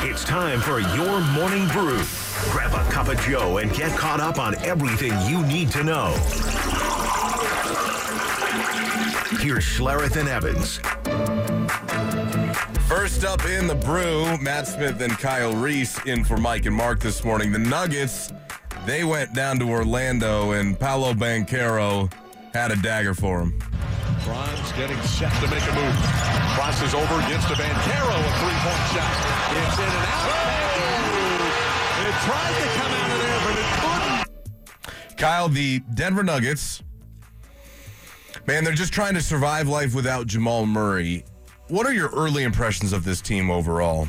It's time for your morning brew. Grab a cup of Joe and get caught up on everything you need to know. Here's Schlereth and Evans. First up in the brew, Matt Smith and Kyle Reese in for Mike and Mark this morning. The Nuggets, they went down to Orlando, and Paolo Banchero had a dagger for him. Franz getting set to make a move. Crosses over, gets to Banchero, a three-point shot. It's in and out. It tried to come out of there, but it couldn't. Kyle, the Denver Nuggets, man, they're just trying to survive life without Jamal Murray. What are your early impressions of this team overall?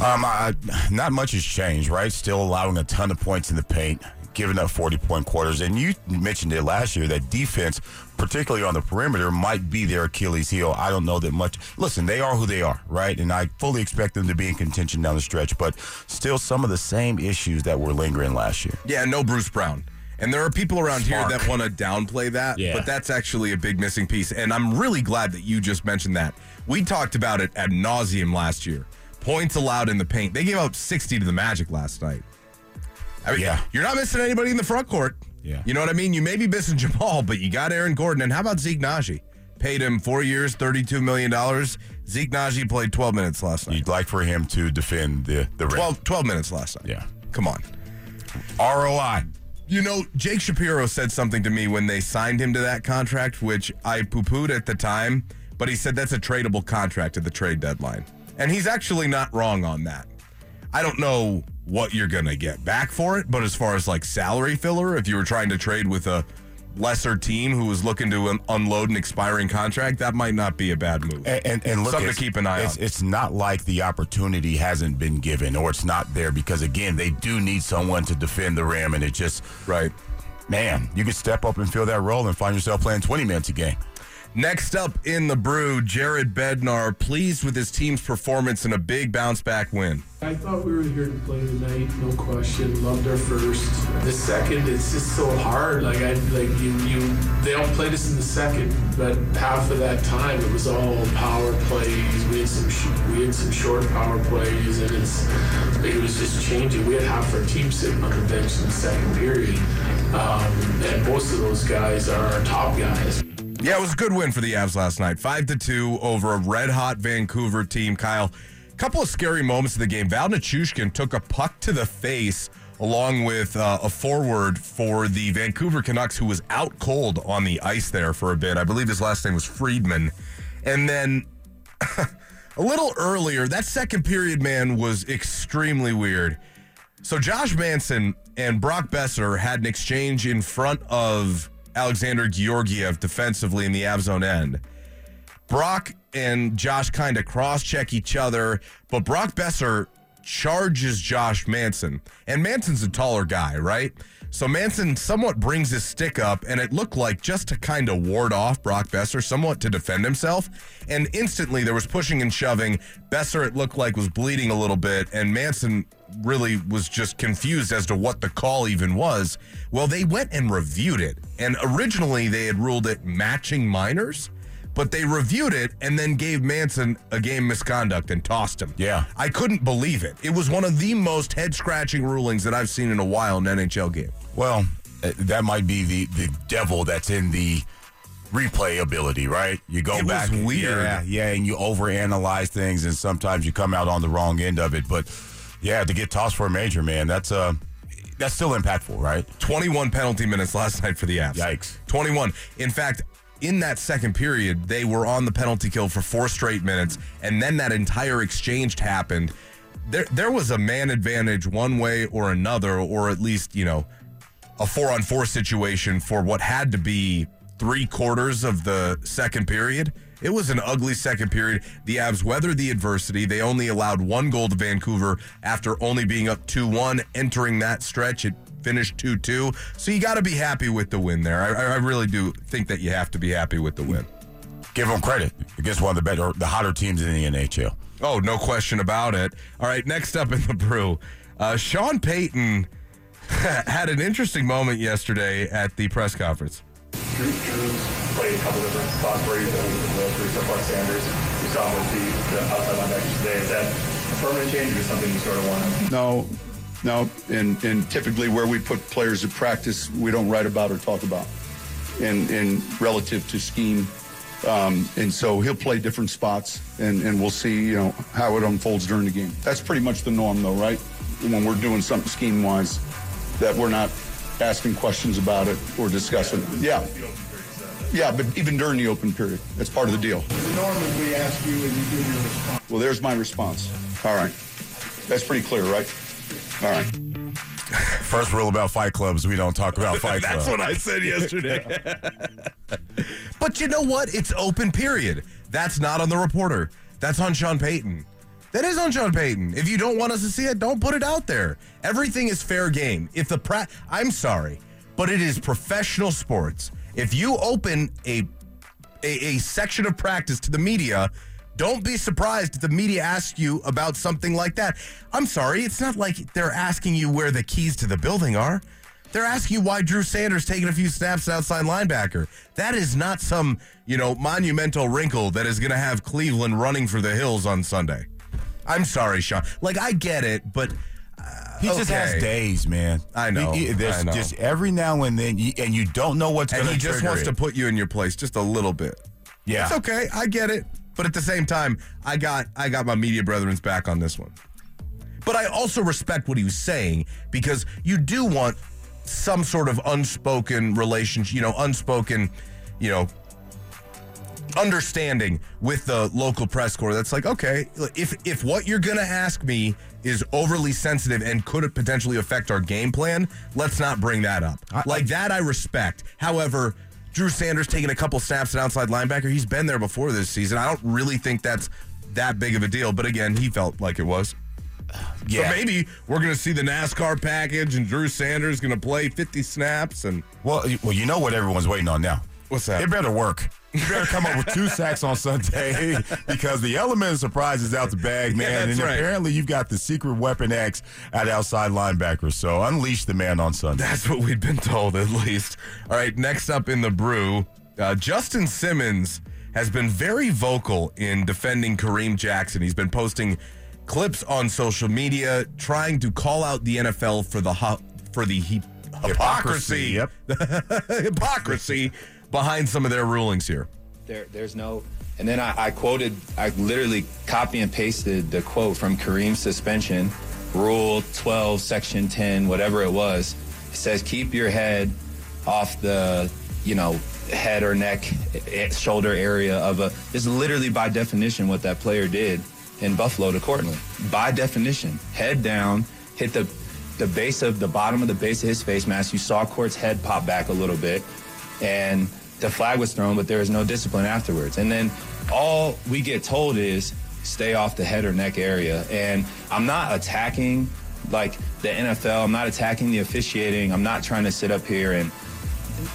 Um, I, not much has changed, right? Still allowing a ton of points in the paint, giving up 40 point quarters. And you mentioned it last year that defense, particularly on the perimeter, might be their Achilles heel. I don't know that much. Listen, they are who they are, right? And I fully expect them to be in contention down the stretch, but still some of the same issues that were lingering last year. Yeah, no Bruce Brown. And there are people around Smart. here that want to downplay that, Yeah. but that's actually a big missing piece. And I'm really glad that you just mentioned that. We talked about it ad nauseum last year. Points allowed in the paint. They gave up 60 to the Magic last night. I mean, Yeah. you're not missing anybody in the front court. Yeah. You know what I mean? You may be missing Jamal, but you got Aaron Gordon. And how about Zeke Nnaji? Paid him four years, $32 million. Zeke Nnaji played 12 minutes last night. You'd like for him to defend the, the rim. 12, 12 minutes last night. Yeah. Come on. ROI. You know, Jake Shapiro said something to me when they signed him to that contract, which I poo pooed at the time, but he said that's a tradable contract at the trade deadline. And he's actually not wrong on that. I don't know what you're going to get back for it, but as far as like salary filler, if you were trying to trade with a lesser team who was looking to un- unload an expiring contract, that might not be a bad move. And, and, and look, Something to keep an eye it's, on. It's not like the opportunity hasn't been given or it's not there because, again, they do need someone to defend the rim. And it just, right. man, you could step up and fill that role and find yourself playing 20 minutes a game. Next up in the brew, Jared Bednar pleased with his team's performance in a big bounce back win. I thought we were here to play tonight, no question. Loved our first. The second, it's just so hard. Like I, like you, you. They all played us in the second, but half of that time it was all power plays. We had some, we had some short power plays, and it's, it was just changing. We had half our team sitting on the bench in the second period, um, and most of those guys are our top guys. Yeah, it was a good win for the Avs last night. Five to two over a red hot Vancouver team. Kyle, a couple of scary moments in the game. Val Nichushkin took a puck to the face along with uh, a forward for the Vancouver Canucks who was out cold on the ice there for a bit. I believe his last name was Friedman. And then a little earlier, that second period, man, was extremely weird. So Josh Manson and Brock Boeser had an exchange in front of Alexander Georgiev defensively in the Avs zone end. Brock and Josh kind of cross check each other, but Brock Boeser charges Josh Manson. And Manson's a taller guy, right? So Manson somewhat brings his stick up, and it looked like just to kind of ward off Brock Boeser, somewhat to defend himself. And instantly there was pushing and shoving. Boeser, it looked like, was bleeding a little bit, and Manson really was just confused as to what the call even was. Well, they went and reviewed it. And originally they had ruled it matching minors but they reviewed it and then gave Manson a game misconduct and tossed him. Yeah. I couldn't believe it. It was one of the most head scratching rulings that I've seen in a while in an NHL game. Well, uh, that might be the, the devil that's in the replay ability, right? You go It was back. weird. Yeah, yeah, and you overanalyze things, and sometimes you come out on the wrong end of it. But yeah, to get tossed for a major, man, that's uh, that's still impactful, right? 21 penalty minutes last night for the Avs. Yikes. 21. In fact, in that second period, they were on the penalty kill for four straight minutes, and then that entire exchange happened. There, there was a man advantage one way or another, or at least, you know, a four on four situation for what had to be three quarters of the second period. It was an ugly second period. The Avs weathered the adversity. They only allowed one goal to Vancouver after only being up 2 1. Entering that stretch, it finished 2 2. So you got to be happy with the win there. I, I really do think that you have to be happy with the win. Give them credit against one of the better, the hotter teams in the NHL. Oh, no question about it. All right, next up in the brew, uh, Sean Payton had an interesting moment yesterday at the press conference. Drew, Drew's played a couple different spots where Sanders. We saw him with the, outside linebackers today. Is that a permanent change or something you sort of want to? No, no. And, and typically where we put players at practice, we don't write about or talk about in, in relative to scheme. Um, and so he'll play different spots and, and we'll see, you know, how it unfolds during the game. That's pretty much the norm though, right? When we're doing something scheme wise, that we're not asking questions about it or discussing. Yeah. Yeah, but even during the open period, that's part of the deal. The norm is we ask you and you give your response. Well, there's my response. All right. That's pretty clear, right? All right. First rule about fight clubs: we don't talk about fight clubs. That's what I said yesterday. but you know what? It's open period. That's not on the reporter. That's on Sean Payton. That is on Sean Payton. If you don't want us to see it, don't put it out there. Everything is fair game. If the pra- I'm sorry, but it is professional sports. If you open a, a a section of practice to the media, don't be surprised if the media asks you about something like that. I'm sorry, it's not like they're asking you where the keys to the building are. They're asking you why Drew Sanders taking a few snaps outside linebacker. That is not some, you know, monumental wrinkle that is going to have Cleveland running for the hills on Sunday. I'm sorry, Sean. Like I get it, but He just has days, man. I know, He- he- there's I know. just every now and then, you, and you don't know what's going he just wants to put you in your place just a little bit. Yeah. It's okay. I get it. But at the same time, I got I got my media brethren's back on this one. But I also respect what he was saying because you do want some sort of unspoken relationship, you know, unspoken, you know, understanding with the local press corps that's like okay if if what you're gonna ask me is overly sensitive and could potentially affect our game plan let's not bring that up like that i respect however drew sanders taking a couple snaps at outside linebacker he's been there before this season i don't really think that's that big of a deal but again he felt like it was Yeah. so maybe we're gonna see the nascar package and drew sanders gonna play 50 snaps and Well, well, you know what everyone's waiting on now. What's that? It better work. You better come up with two sacks on Sunday because the element of surprise is out the bag, man. Yeah, and right. apparently you've got the secret weapon X at outside linebacker. So unleash the man on Sunday. That's what we've been told, at least. All right, next up in the brew, uh, Justin Simmons has been very vocal in defending Kareem Jackson. He's been posting clips on social media trying to call out the NFL for the hu- for the he- hypocrisy, Yep. hypocrisy behind some of their rulings here. There, there's no. And then I, I quoted, I literally copy and pasted the quote from Kareem's suspension, Rule 12, Section 10, whatever it was. It says, keep your head off the, you know, head or neck, eh, shoulder area of a. Is literally by definition what that player did in Buffalo to. By definition, head down, hit the the base of the bottom of the base of his face mask. You saw Court's head pop back a little bit, and the flag was thrown, but there was no discipline afterwards. And then all we get told is stay off the head or neck area. And I'm not attacking like the NFL. I'm not attacking the officiating. I'm not trying to sit up here and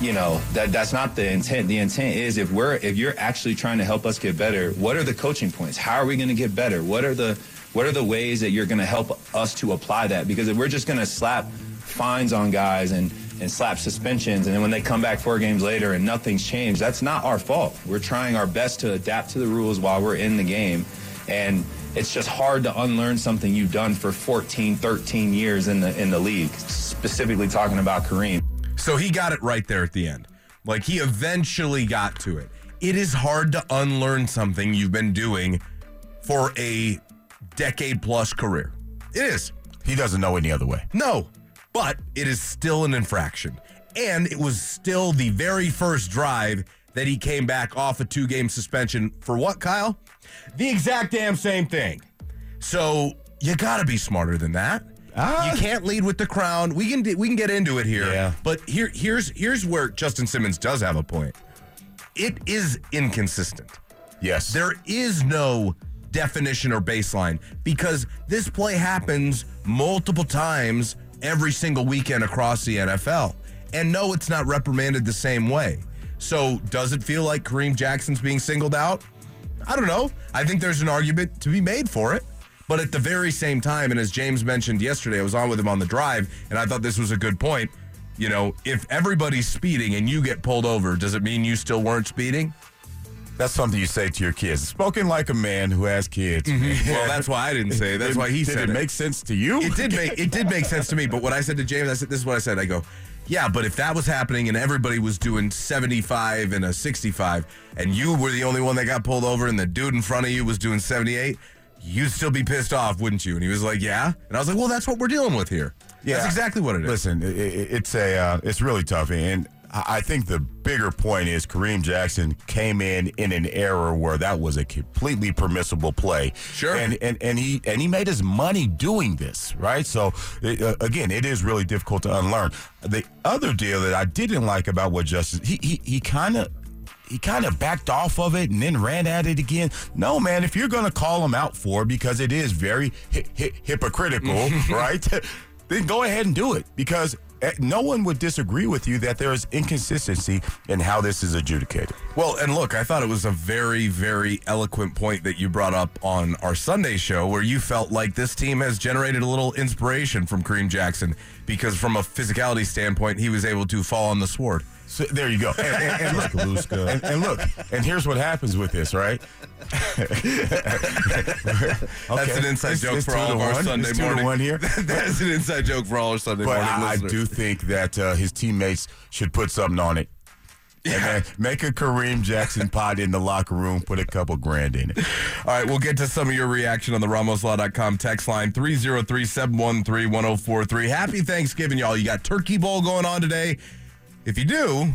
you know that that's not the intent the intent is if we're if you're actually trying to help us get better what are the coaching points how are we going to get better what are the what are the ways that you're going to help us to apply that because if we're just going to slap fines on guys and and slap suspensions and then when they come back four games later and nothing's changed that's not our fault we're trying our best to adapt to the rules while we're in the game and it's just hard to unlearn something you've done for 14 13 years in the in the league specifically talking about Kareem So he got it right there at the end. Like he eventually got to it. It is hard to unlearn something you've been doing for a decade plus career. It is. He doesn't know any other way. No, but it is still an infraction. And it was still the very first drive that he came back off a two game suspension for what, Kyle? The exact damn same thing. So you got to be smarter than that. Ah. You can't lead with the crown. We can we can get into it here. Yeah. But here here's here's where Justin Simmons does have a point. It is inconsistent. Yes. There is no definition or baseline because this play happens multiple times every single weekend across the NFL. And no, it's not reprimanded the same way. So, does it feel like Kareem Jackson's being singled out? I don't know. I think there's an argument to be made for it. But at the very same time, and as James mentioned yesterday, I was on with him on the drive, and I thought this was a good point. You know, if everybody's speeding and you get pulled over, does it mean you still weren't speeding? That's something you say to your kids. Spoken like a man who has kids. Well, that's why I didn't say it. That's Did- why he did said it. Make sense to you? It did make it did make sense to me. But what I said to James, I said, "This is what I said." I go, "Yeah, but if that was happening and everybody was doing seventy five and a sixty five, and you were the only one that got pulled over, and the dude in front of you was doing seventy eight, you'd still be pissed off, wouldn't you?" And he was like, "Yeah," and I was like, "Well, that's what we're dealing with here. Yeah, that's exactly what it is." Listen, it's a uh, it's really tough, and I think the bigger point is Kareem Jackson came in in an era where that was a completely permissible play. Sure. and and, and he and he made his money doing this, right? So it, uh, again, it is really difficult to unlearn. The other deal that I didn't like about what Justice he he, he kind of he kind of backed off of it and then ran at it again. No, man, if you're going to call him out for it because it is very hi- hi- hypocritical, right? then go ahead and do it because Eh, no one would disagree with you that there is inconsistency in how this is adjudicated. Well, and look, I thought it was a very, very eloquent point that you brought up on our Sunday show where you felt like this team has generated a little inspiration from Kareem Jackson because, from a physicality standpoint, he was able to fall on the sword. So there you go. And, and- and look, and, and look, and here's what happens with this, right? That's an inside It's- joke it's for two all to of our one. Sunday It's two to morning. one here. That's an inside joke for all our Sunday But morning I, I listeners. do think that uh, his teammates should put something on it. And then make a Kareem Jackson pot in the locker room, put a couple grand in it. All right, we'll get to some of your reaction on the RamosLaw.com text line 303 713 1043. Happy Thanksgiving, y'all. You got Turkey Bowl going on today. If you do,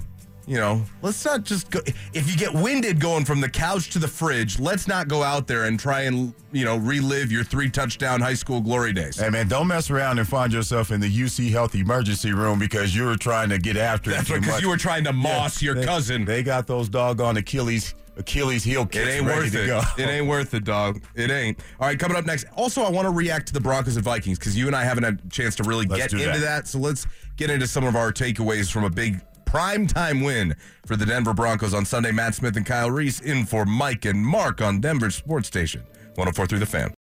you know, let's not just go. If you get winded going from the couch to the fridge, let's not go out there and try and, you know, relive your three touchdown high school glory days. Hey man, don't mess around and find yourself in the UC Health emergency room because you were trying to get after That's it because you were trying to moss your they- cousin. They got those doggone Achilles Achilles heel It ain't ready worth to it. go. It ain't worth it, dog. It ain't. All right, coming up next. Also, I want to react to the Broncos and Vikings because you and I haven't had a chance to really Let's get into that. that. So let's get into some of our takeaways from a big prime time win for the Denver Broncos on Sunday. Matt Smith and Kyle Reese in for Mike and Mark on Denver Sports Station 1043 The Fan.